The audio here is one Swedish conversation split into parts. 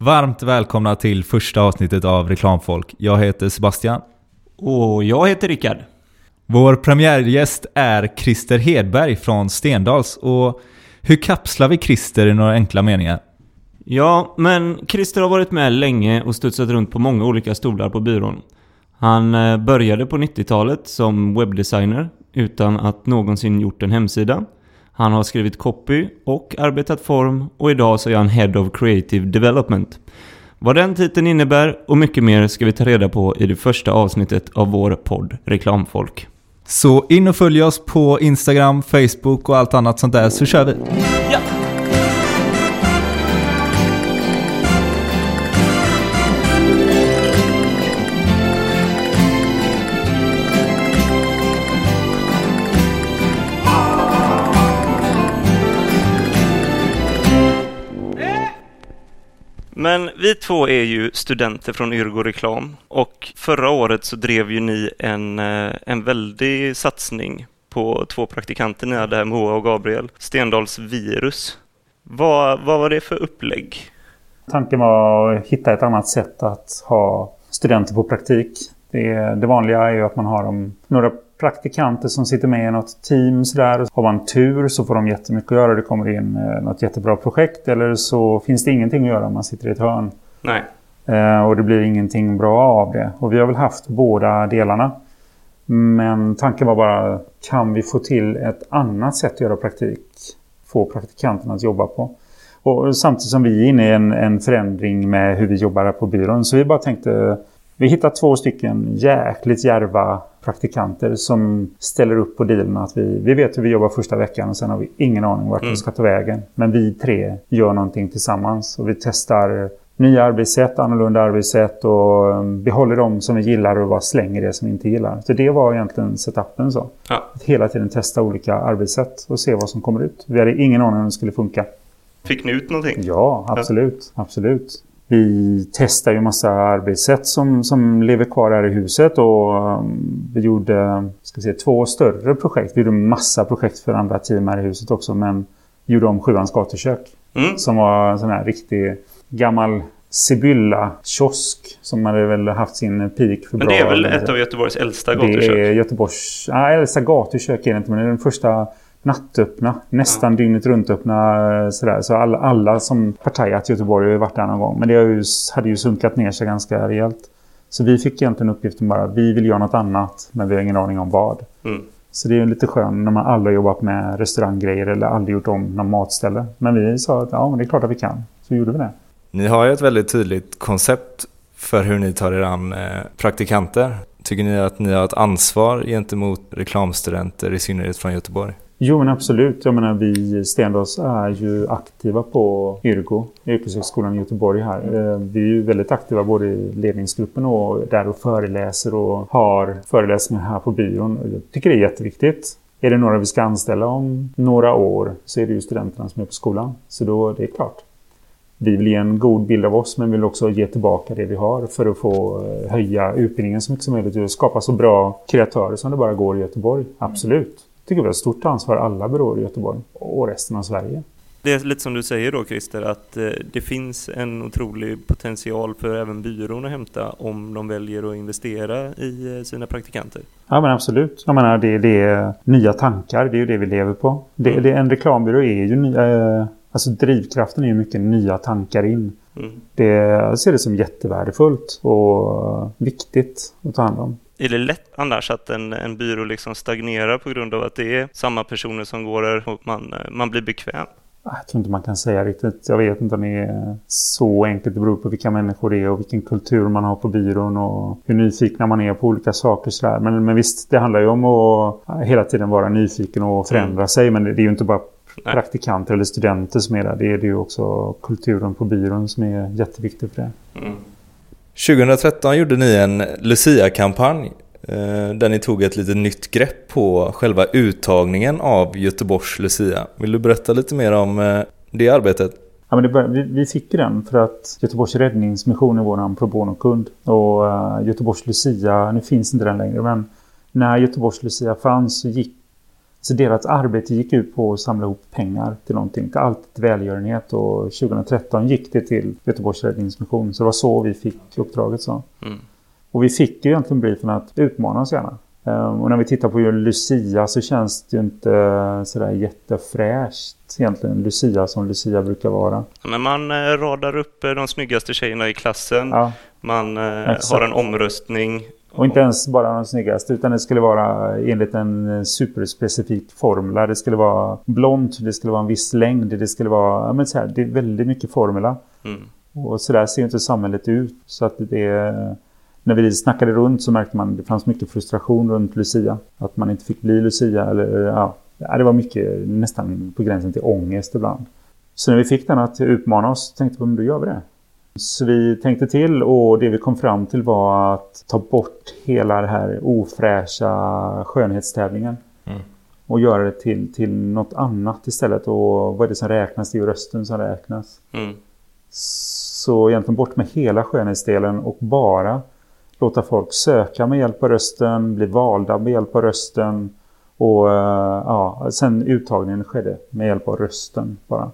Varmt välkomna till första avsnittet av Reklamfolk. Jag heter Sebastian. Och jag heter Rickard. Vår premiärgäst är Christer Hedberg från Stendals. Och hur kapslar vi Christer i några enkla meningar? Ja, men Christer har varit med länge och studsat runt på många olika stolar på byrån. Han eh, började på 90-talet som webbdesigner utan att någonsin gjort en hemsida. Han har skrivit copy och arbetat form och idag så är han Head of Creative Development. Vad den titeln innebär och mycket mer ska vi ta reda på i det första avsnittet av vår podd Reklamfolk. Så in och följ oss på Instagram, Facebook och allt annat sånt där så kör vi! Men vi två är ju studenter från Yrgo Reklam och förra året så drev ju ni en, eh, en väldig satsning på två praktikanter ni hade här, Moa och Gabriel, Stendals virus. Vad, vad var det för upplägg? Tanken var att hitta ett annat sätt att ha studenter på praktik. Det, det vanliga är ju att man har dem, några praktikanter som sitter med i något team. Sådär. Har man tur så får de jättemycket att göra. Det kommer in eh, något jättebra projekt. Eller så finns det ingenting att göra om man sitter i ett hörn. Nej. Eh, och det blir ingenting bra av det. Och vi har väl haft båda delarna. Men tanken var bara, kan vi få till ett annat sätt att göra praktik? Få praktikanterna att jobba på. Och samtidigt som vi är inne i en, en förändring med hur vi jobbar här på byrån. Så vi bara tänkte, vi hittar två stycken jäkligt järva praktikanter som ställer upp på dealen att vi, vi vet hur vi jobbar första veckan och sen har vi ingen aning vart mm. vi ska ta vägen. Men vi tre gör någonting tillsammans och vi testar nya arbetssätt, annorlunda arbetssätt och um, behåller dem som vi gillar och bara slänger det som vi inte gillar. Så det var egentligen setupen så. Ja. Att hela tiden testa olika arbetssätt och se vad som kommer ut. Vi hade ingen aning om det skulle funka. Fick ni ut någonting? Ja, absolut. Ja. absolut. Vi testar ju massa arbetssätt som, som lever kvar här i huset och um, vi gjorde ska säga, två större projekt. Vi gjorde massa projekt för andra team här i huset också men gjorde om Sjuans gatukök. Mm. Som var en sån här riktig gammal Sibylla-kiosk som hade väl haft sin peak för Men bra. det är väl ett av Göteborgs äldsta gatukök? Det är Göteborgs... Ja, äldsta gatukök är det inte men det är den första nattöppna, nästan ja. dygnet runt öppna eh, sådär. Så alla, alla som partajat i Göteborg har ju varit där någon gång. Men det ju, hade ju sunkat ner sig ganska rejält. Så vi fick egentligen uppgiften bara, vi vill göra något annat men vi har ingen aning om vad. Mm. Så det är lite skönt när man aldrig jobbat med restauranggrejer eller aldrig gjort om någon matställe. Men vi sa att ja, men det är klart att vi kan. Så gjorde vi det. Ni har ju ett väldigt tydligt koncept för hur ni tar er an eh, praktikanter. Tycker ni att ni har ett ansvar gentemot reklamstudenter i synnerhet från Göteborg? Jo men absolut. Jag menar vi Stendals är ju aktiva på Yrgo, Yrkeshögskolan i Göteborg här. Eh, vi är ju väldigt aktiva både i ledningsgruppen och där och föreläser och har föreläsningar här på byrån. Jag tycker det är jätteviktigt. Är det några vi ska anställa om några år så är det ju studenterna som är på skolan. Så då, det är klart. Vi vill ge en god bild av oss men vill också ge tillbaka det vi har för att få eh, höja utbildningen så mycket som möjligt och skapa så bra kreatörer som det bara går i Göteborg. Absolut tycker vi har ett stort ansvar, alla byråer i Göteborg och resten av Sverige. Det är lite som du säger då Christer, att eh, det finns en otrolig potential för även byrån att hämta om de väljer att investera i eh, sina praktikanter. Ja men absolut. Jag menar det, det är nya tankar, det är ju det vi lever på. Det, mm. det, en reklambyrå är ju nya, eh, alltså drivkraften är ju mycket nya tankar in. Mm. Det, jag ser det som jättevärdefullt och viktigt att ta hand om. Är det lätt annars att en, en byrå liksom stagnerar på grund av att det är samma personer som går där och man, man blir bekväm? Jag tror inte man kan säga riktigt. Jag vet inte om det är så enkelt. Det beror på vilka människor det är och vilken kultur man har på byrån och hur nyfikna man är på olika saker. Sådär. Men, men visst, det handlar ju om att hela tiden vara nyfiken och förändra mm. sig. Men det, är ju inte bara Nej. praktikanter eller studenter som är där. Det är det ju också kulturen på byrån som är jätteviktig för det. Mm. 2013 gjorde ni en Lucia-kampanj eh, där ni tog ett lite nytt grepp på själva uttagningen av Göteborgs Lucia. Vill du berätta lite mer om eh, det arbetet? Ja, men bör, vi, vi, fick den för att Göteborgs räddningsmission är vår pro bono-kund. Och uh, Göteborgs Lucia, nu finns inte den längre, men när Göteborgs Lucia fanns så gick så deras arbete gick ut på att samla ihop pengar till någonting, till allt till välgörenhet. Och 2013 gick det till Göteborgs räddningsmission. Så det var så vi fick uppdraget. Så. Mm. Och vi fick ju egentligen briefen att utmana oss gärna. Ehm, och när vi tittar på Lucia så känns det ju inte sådär jättefräscht egentligen Lucia som Lucia brukar vara. Men man eh, radar upp eh, de snyggaste tjejerna i klassen. Ja, man eh, exakt. har en omröstning. Och inte ens bara de snyggaste utan det skulle vara enligt en superspecifik formula. Det skulle vara blont, det skulle vara en viss längd, det skulle vara... men så här, det är väldigt mycket formula. Mm. Och så där ser inte samhället ut. Så att det när vi snackade runt så märkte man att det fanns mycket frustration runt Lucia. Att man inte fick bli Lucia. Eller, ja, det var mycket nästan på gränsen till ångest ibland. Så när vi fick den att utmana oss tänkte vi att då gör vi det. Så vi tänkte till och det vi kom fram till var att ta bort hela det här ofräscha skönhetstävlingen. Mm. Och göra det till, till något annat istället. Och vad är det som räknas? Det är ju rösten som räknas. Mm. Så egentligen bort med hela skönhetsdelen och bara låta folk söka med hjälp av rösten, bli valda med hjälp av rösten och eh, ja, sen uttagningen skedde med hjälp av rösten bara.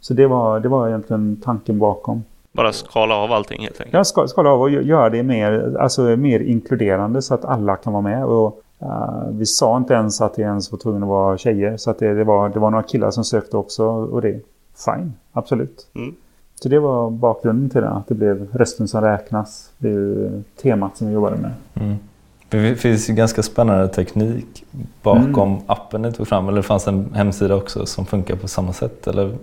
Så det var, det var egentligen tanken bakom. Bara skala av allting helt enkelt? Ja, skala, skala av och göra det mer, alltså, mer inkluderande så att alla kan vara med. Och, uh, vi sa inte ens att det ens var tvungen att vara tjejer. Så att det, det, var, det var några killar som sökte också och det fine, absolut. Mm. Så det var bakgrunden till det, att det blev rösten som räknas. Det är temat som vi jobbade med. Mm. Det finns ju ganska spännande teknik bakom mm. appen ni tog fram. Eller det fanns en hemsida också som funkar på samma sätt? Eller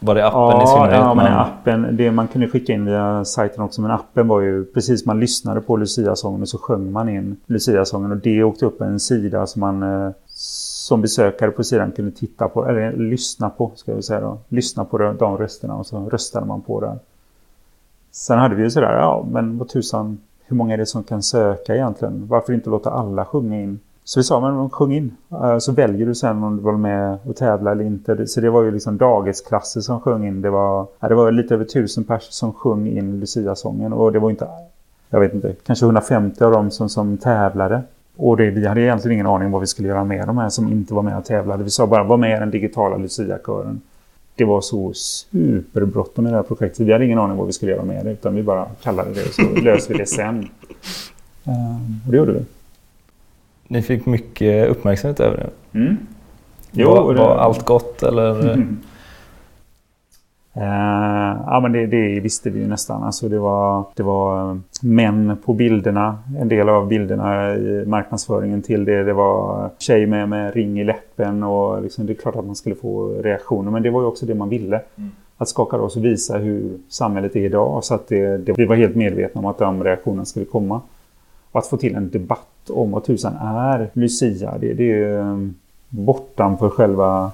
var det appen ja, i synnerhet? Ja, men appen, det man kunde skicka in via sajten också. Men appen var ju precis man lyssnade på Lucia-sången och så sjöng man in Lucia-sången. Och det åkte upp en sida som man eh, som besökare på sidan kunde titta på, eller lyssna på, ska vi säga då. Lyssna på de rösterna och så röstade man på det. Sen hade vi ju sådär, ja men vad tusan, hur många är det som kan söka egentligen? Varför inte låta alla sjunga in? Så vi sa, men sjung in. Eh, så väljer du sen om du vill med och tävla eller inte. Så det var ju liksom dagisklasser som sjöng in. Det var, det var lite över tusen personer som sjöng in Lucia-sången. Och det var inte, jag vet inte, kanske 150 av dem som, som tävlade. Och det, vi hade egentligen ingen aning vad vi skulle göra med de här som inte var med och tävlade. Vi sa bara, var med i den digitala Lucia-kören. Det var så superbråttom i det här projektet. Vi hade ingen aning vad vi skulle göra med det. Utan vi bara kallade det och så löste vi det sen. Um, och det gjorde vi. Ni fick mycket uppmärksamhet över det. Mm. Jo, var, det... var allt gott eller? Uh, ja men det, det, visste vi ju nästan. Alltså det, var, det var män på bilderna. En del av bilderna i marknadsföringen till det. Det var tjej med, med ring i läppen. Och liksom, det är klart att man skulle få reaktioner. Men det var ju också det man ville. Mm. Att skaka oss och visa hur samhället är idag. Så att det, det, vi var helt medvetna om att de reaktionerna skulle komma. Och att få till en debatt om vad tusan är Lucia. Det, det är ju ehm, bortanför själva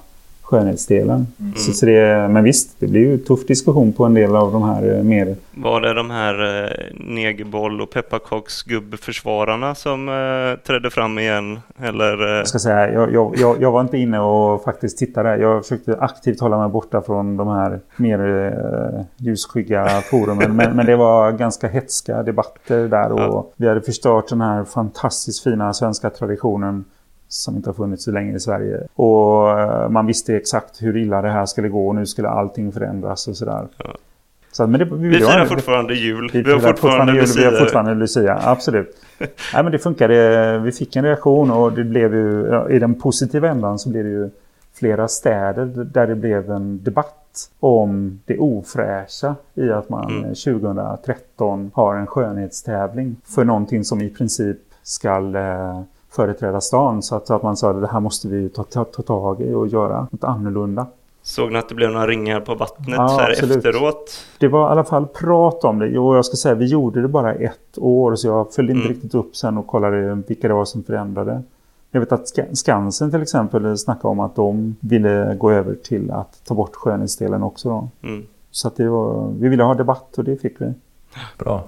skönhetsdelen. Mm. Så, så det, men visst, det blir ju tuff diskussion på en del av de här eh, mer... Var det de här eh, negerboll och pepparkaksgubbförsvararna som eh, trädde fram igen? Eller, eh... Jag ska säga, jag, jag, jag, jag, var inte inne och faktiskt tittade. Jag försökte aktivt hålla mig borta från de här mer eh, ljusskygga forumen. men, men det var ganska hetska debatter där och ja. vi hade förstört den här fantastiskt fina svenska traditionen som inte har funnits så länge i Sverige. Och eh, man visste exakt hur illa det här skulle gå och nu skulle allting förändras och sådär. Ja. Så, men det, vi, vi firar fortfarande jul. Vi, vi har fortfarande, jul, Lucia. Vi har fortfarande Lucia, absolut. Nej, men det funkade. Vi fick en reaktion och det blev ju, i den positiva ändan så blev det ju flera städer där det blev en debatt om det ofräscha i att man mm. 2013 har en skönhetstävling för någonting som i princip skall eh, företräda stan. Så att, att man sa att det här måste vi ta, ta, ta tag i och göra något annorlunda. Såg ni att det blev några ringar på vattnet ja, så här efteråt? Det var i alla fall prat om det. Och jag ska säga, vi gjorde det bara ett år. Så jag följde inte mm. riktigt upp sen och kollade vilka det var som förändrade. Jag vet att Skansen till exempel snackade om att de ville gå över till att ta bort skönhetsdelen också. Då. Mm. Så att det var, vi ville ha debatt och det fick vi. Bra.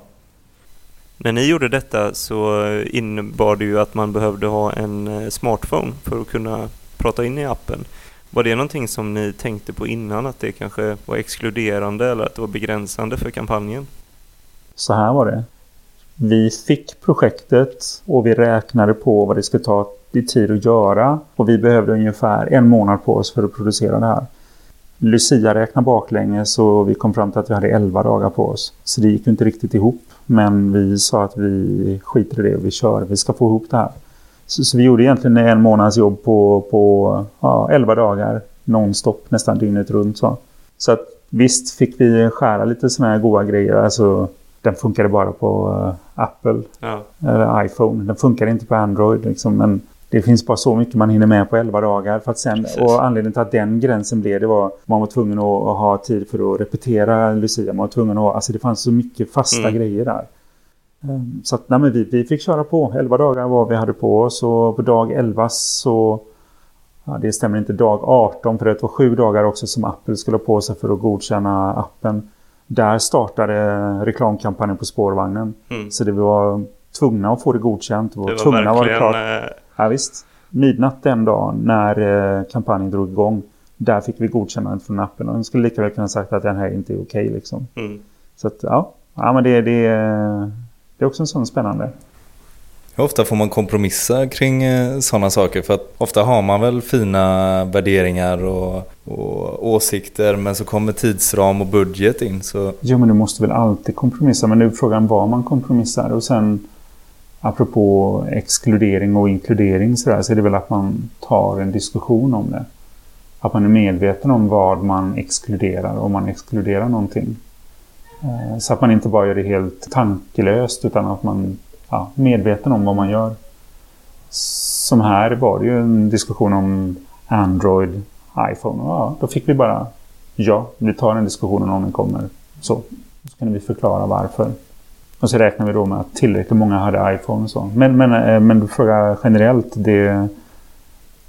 När ni gjorde detta så innebar det ju att man behövde ha en eh, smartphone för att kunna prata in i appen. Var det någonting som ni tänkte på innan, att det kanske var exkluderande eller att det var begränsande för kampanjen? Så här var det. Vi fick projektet och vi räknade på vad det skulle ta i tid att göra. Och vi behövde ungefär en månad på oss för att producera det här. Lucia räknade baklänges och vi kom fram till att vi hade 11 dagar på oss. Så det gick inte riktigt ihop. Men vi sa att vi skiter i det och vi kör. Vi ska få ihop det här. Så, så vi gjorde egentligen en månads jobb på, på ja, 11 dagar. Nonstop, nästan dygnet runt. Så, så att, visst fick vi skära lite sådana här goda grejer. Alltså, den funkade bara på uh, Apple ja. eller iPhone. Den funkar inte på Android. Liksom, men det finns bara så mycket man hinner med på 11 dagar. För att sen, och anledningen till att den gränsen blev det var att man var tvungen att, att, ha tid för att repetera Lucia. Man var tvungen att, alltså det fanns så mycket fasta mm. grejer där. Um, så att nej, men vi, vi fick köra på. 11 dagar var vi hade på oss och på dag 11 så Ja, det stämmer inte. Dag 18 för det var sju dagar också som Apple skulle ha på sig för att godkänna appen. Där startade reklamkampanjen på spårvagnen. Mm. Så det var tvungna att få det godkänt. Det var, det var tvungna verkligen... Var klart. Ja, visst. Midnatt den dagen när eh, kampanjen drog igång. Där fick vi godkännandet från appen. Och den skulle lika väl kunna sagt att den här inte är okej. Okay, liksom. mm. Så att, ja. ja, men det, det, det är också en sån spännande. Hur ofta får man kompromissa kring eh, sådana saker? För att ofta har man väl fina värderingar och, och, åsikter men så kommer tidsram och budget in. Så... Jo men du måste väl alltid kompromissa men nu är frågan var man kompromissar och sen apropå exkludering och inkludering så, där, så är det väl att man tar en diskussion om det. Att man är medveten om vad man exkluderar om man exkluderar någonting. Eh, så att man inte bara gör det helt tankelöst utan att man ja, medveten om vad man gör. Som här var det ju en diskussion om Android, iPhone. Ja, då fick vi bara ja, vi tar den diskussionen om den kommer. Så, så kan vi förklara varför. Och så räknar vi då med att tillräckligt många hade iPhone och så. Men, men, eh, men du frågar generellt, det,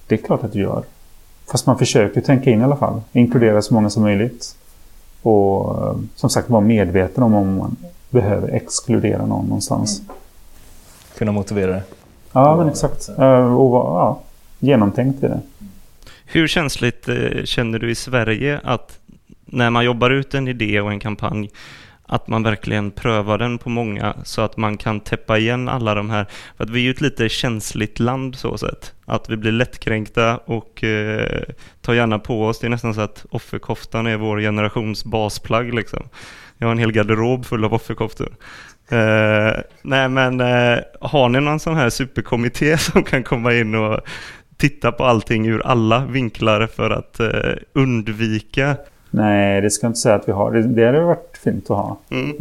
det är klart att du gör. Fast man försöker tänka in i alla fall. Inkludera så många som möjligt. Och eh, som sagt vara medveten om om man behöver exkludera någon någonstans. Mm kunna motivera det. Ja, men exakt. Uh, och ja, genomtänkt i det. Hur känsligt känner du i Sverige att när man jobbar ut en idé och en kampanj att man verkligen prövar den på många så att man kan täppa igen alla de här. För att vi är ju ett lite känsligt land så sett. Att vi blir lättkränkta och eh, tar gärna på oss. Det är nästan så att offerkoftan är vår generations basplagg liksom. Jag har en hel garderob full av offerkoftor. Eh, nej men eh, har ni någon sån här superkommitté som kan komma in och titta på allting ur alla vinklar för att eh, undvika? Nej, det ska jag inte säga att vi har. Det, det hade varit fint att ha. Mm.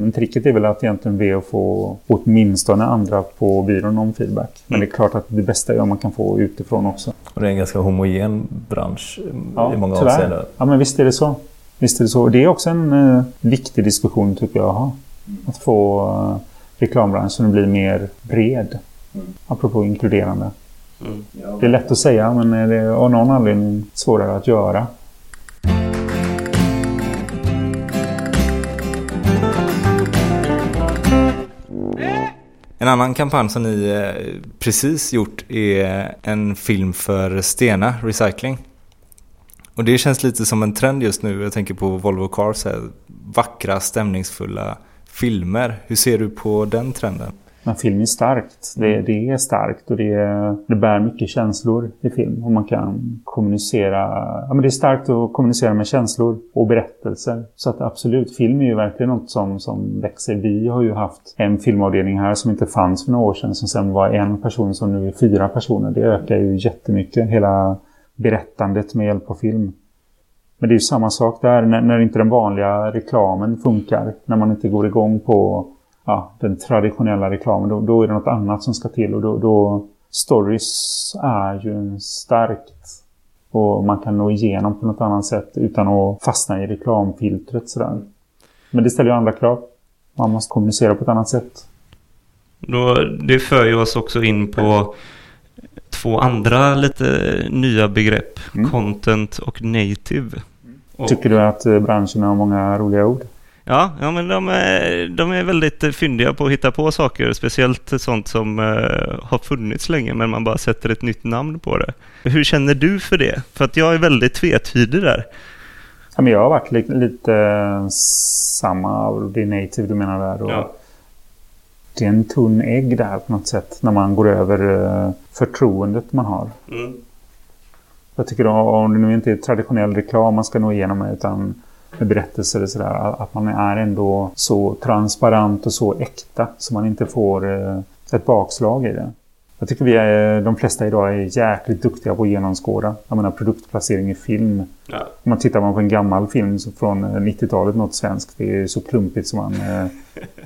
men tricket är väl att egentligen be att få åtminstone andra på byrån om feedback. Men mm. det är klart att det bästa är om man kan få utifrån också. Och det är en ganska homogen bransch ja, i många tyvärr. avseenden. Ja, men visst är det så. Visst är det så. Det är också en viktig diskussion tycker jag att ha. Att få eh, reklambranschen att bli mer bred. Mm. Apropå inkluderande. Mm. Det är lätt att säga men det är av någon anledning svårare att göra. En annan kampanj som ni eh, precis gjort är en film för Stena Recycling. Och det känns lite som en trend just nu. Jag tänker på Volvo Cars, här, vackra, stämningsfulla filmer. Hur ser du på den trenden? Men film är starkt. Det, mm. det är starkt och det, det bär mycket känslor i film. Och man kan kommunicera. Ja, men det är starkt att kommunicera med känslor och berättelser. Så att absolut, film är ju verkligen något som, som växer. Vi har ju haft en filmavdelning här som inte fanns för några år sedan. Som sen var en person som nu är fyra personer. Det ökar ju jättemycket. Hela berättandet med hjälp av film. Men det är ju samma sak där när, när inte den vanliga reklamen funkar. När man inte går igång på ja, den traditionella reklamen. Då, då, är det något annat som ska till. Och då, då Stories är ju starkt. Och man kan nå igenom på något annat sätt utan att fastna i reklamfiltret sådär. Men det ställer ju andra krav. Man måste kommunicera på ett annat sätt. Då, det för ju oss också in på två andra lite nya begrepp. Mm. Content och native. Och... Tycker du att eh, branschen har många roliga ord? Ja, ja men de är, de är väldigt fyndiga på att hitta på saker. Speciellt sånt som uh, har funnits länge men man bara sätter ett nytt namn på det. Hur känner du för det? För att jag är väldigt tvetydig där. Ja, men jag har varit lite, lite samma av det native du menar där. Och ja. det är en tunn ägg där på något sätt. När man går över eh, förtroendet man har. Mm. Jag tycker då, om det nu inte är traditionell reklam man ska nå igenom utan berättelser och sådär. Att man är ändå så transparent och så äkta så man inte får eh, ett bakslag i det. Jag tycker vi är, de flesta idag är jäkligt duktiga på att genomskåda. Jag menar produktplacering i film. Ja. Om man tittar på en gammal film från 90-talet, något svenskt, det är så klumpigt som man... eh,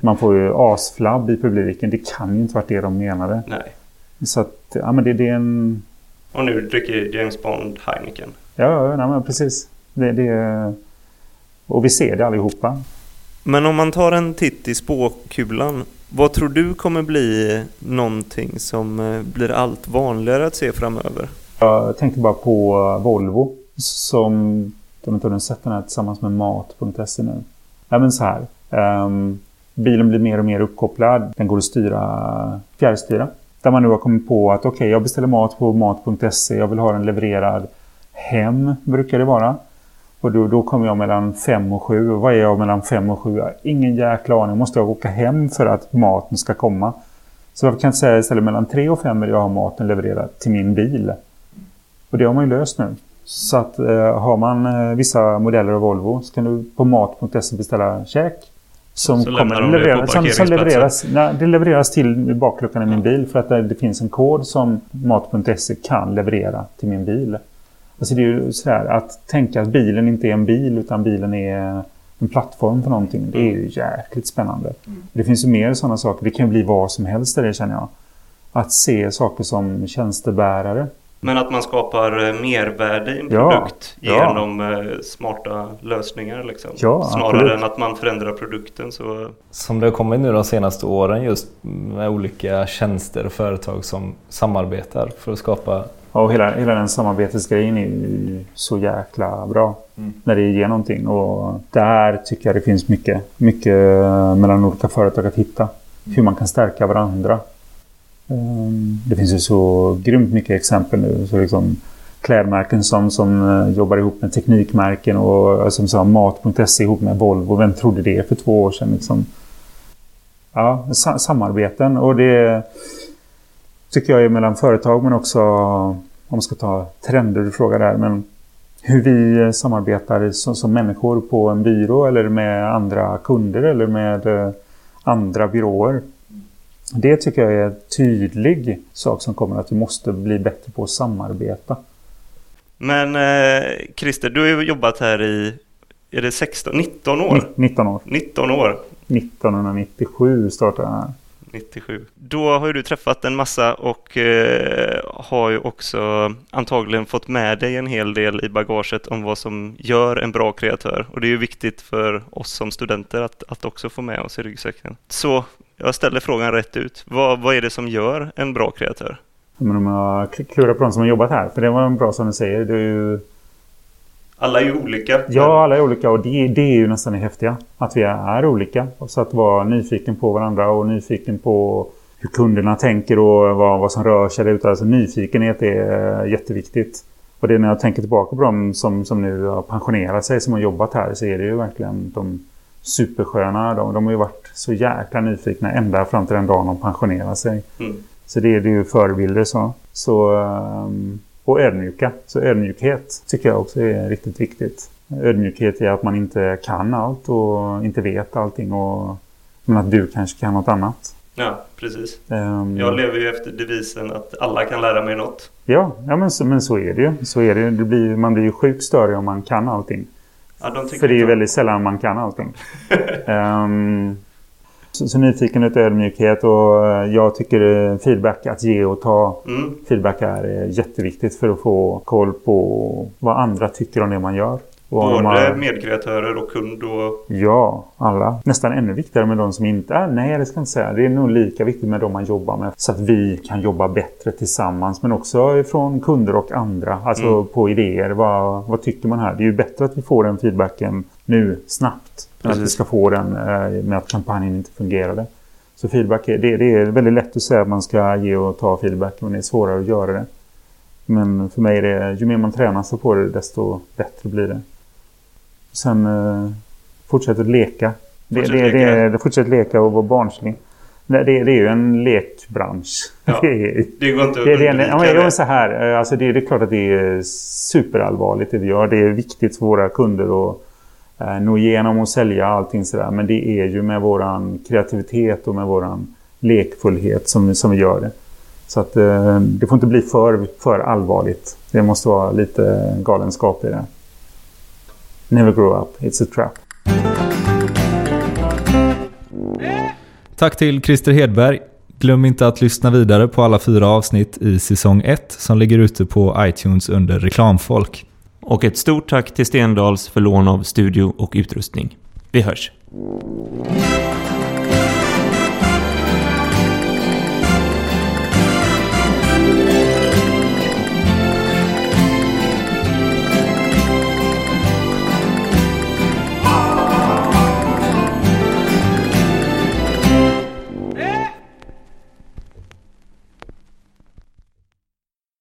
man får ju asflabb i publiken. Det kan ju inte varit det de menade. Nej. Så att, ja men det, det är en... Och nu dricker James Bond Heineken. Ja, ja nej, men precis. Det, det, och vi ser det allihopa. Men om man tar en titt i spåkulan. Vad tror du kommer bli någonting som eh, blir allt vanligare att se framöver? Jag tänkte bara på Volvo som, de inte har sett den här tillsammans med mat.se nu. Ja men så här. ehm, bilen blir mer och mer uppkopplad. Den går att styra, fjärrstyra. Där man nu har kommit på att okej, jag beställer mat på mat.se. Jag vill ha den levererad hem, brukar det vara. Och då, då kommer jag mellan fem och sju. Och vad är jag mellan fem och sju? Ingen jäkla aning. Måste jag åka hem för att maten ska komma? Så kan jag inte säga istället mellan tre och fem vill jag ha maten levererad till min bil? Och det har man ju löst nu. Så att eh, har man eh, vissa modeller av Volvo så kan du på mat.se beställa käk. Som Så lämnar de det leverera, som, som levereras, nej, det levereras till bakluckan i min bil för att det, det finns en kod som mat.se kan leverera till min bil. Alltså det är ju sådär att tänka att bilen inte är en bil utan bilen är en plattform för någonting. Det är ju jäkligt spännande. Det finns ju mer sådana saker. Det kan bli vad som helst det känner jag. Att se saker som tjänstebärare. Men att man skapar eh, mervärde i en Ja, produkt ja. genom eh, smarta lösningar liksom. Ja, Snarare absolut. än att man förändrar produkten så... Som det har kommit nu de senaste åren just med olika tjänster och företag som samarbetar för att skapa Ja, och hela, hela den samarbetesgrejen är ju så jäkla bra. När det ger någonting. Och där tycker jag det finns mycket, mycket mellan olika företag att hitta. Hur man kan stärka varandra. Ehm, Det finns ju så grymt mycket exempel nu. Så liksom klädmärken som, som eh, jobbar ihop med teknikmärken och eh, som sa mat.se ihop med Volvo. Vem trodde det för två år sedan? Liksom. Ja, sa- samarbeten. Och det tycker jag är mellan företag men också om man ska ta trender du frågar där. Men hur vi samarbetar som, som människor på en byrå eller med andra kunder eller med eh, andra byråer. Det tycker jag är en tydlig sak som kommer att vi måste bli bättre på att samarbeta. Men eh, Christer, du har ju jobbat här i, är det 16, 19 år? Ni- 19 år. 19 år. 1997 startade jag här. 97. Då har ju du träffat en massa och eh, har ju också antagligen fått med dig en hel del i bagaget om vad som gör en bra kreatör. Och det är ju viktigt för oss som studenter att, att också få med oss i ryggsäcken. Så jag ställer frågan rätt ut. Vad, vad är det som gör en bra kreatör? Men om jag klurar på de som har jobbat här. För det var en bra som du säger. Det är ju alla är ju olika. Ja, alla är olika och det, det är ju nästan det häftiga. Att vi är olika. Så att vara nyfiken på varandra och nyfiken på hur kunderna tänker och vad, vad som rör sig där ute. Alltså nyfikenhet är jätteviktigt. Och det är när jag tänker tillbaka på dem som, som nu har pensionerat sig, som har jobbat här, så är det ju verkligen de supersköna. De, de har ju varit så jäkla nyfikna ända fram till den dagen de pensionerar sig. Mm. Så det är det ju förebilder så. så ehm, och ödmjuka. Så ödmjukhet tycker jag också är riktigt viktigt. Ödmjukhet är att man inte kan allt och inte vet allting. Och, men att du kanske kan något annat. Ja, precis. Ehm, Jag lever ju efter devisen att alla kan lära mig något. ja, ja men, så, men så är det ju. Så är det. det blir, man blir ju sjukt störig om man kan allting. Ja, de För det är ju väldigt sällan man kan allting. Ehm, så, så nyfikenhet och ödmjukhet och eh, jag tycker eh, feedback, att ge och ta Mm. feedback är eh, jätteviktigt för att få koll på vad andra tycker om det man gör. Både man, medkreatörer och kund och... ja, alla. Nästan ännu viktigare med de som inte är. Nej, det ska jag inte säga. Det är nog lika viktigt med de man jobbar med. Så att vi kan jobba bättre tillsammans. Men också från kunder och andra. Alltså Mm. på idéer. Vad, vad tycker man här? Det är ju bättre att vi får den feedbacken nu, snabbt. Än att vi Precis. ska få den eh, med att kampanjen inte fungerade. Så feedback är, det, det är väldigt lätt att säga att man ska ge och ta feedback. Men det är svårare att göra det. Men för mig är det, ju mer man tränar sig på det, desto bättre blir det. Sen eh, fortsätt att leka. Det, Fortsätt det, leka. det, det, fortsätt leka och vara barnslig. det, det är ju en lekbransch. Ja, det, är, Det går inte att det, det, undvika ja, det. så här, eh, alltså det, det är klart att det är superallvarligt det vi gör. Det är viktigt för våra kunder att eh, nå igenom och sälja allting sådär. Men det är ju med våran kreativitet och med våran lekfullhet som, som vi gör det. Så att eh, det får inte bli för, för allvarligt. Det måste vara lite galenskap i det. Never grow up, it's a trap. Tack till Christer Hedberg. Glöm inte att lyssna vidare på alla fyra avsnitt i säsong 1 som ligger ute på iTunes under reklamfolk. Och ett stort tack till Stendals för lån av studio och utrustning. Vi hörs!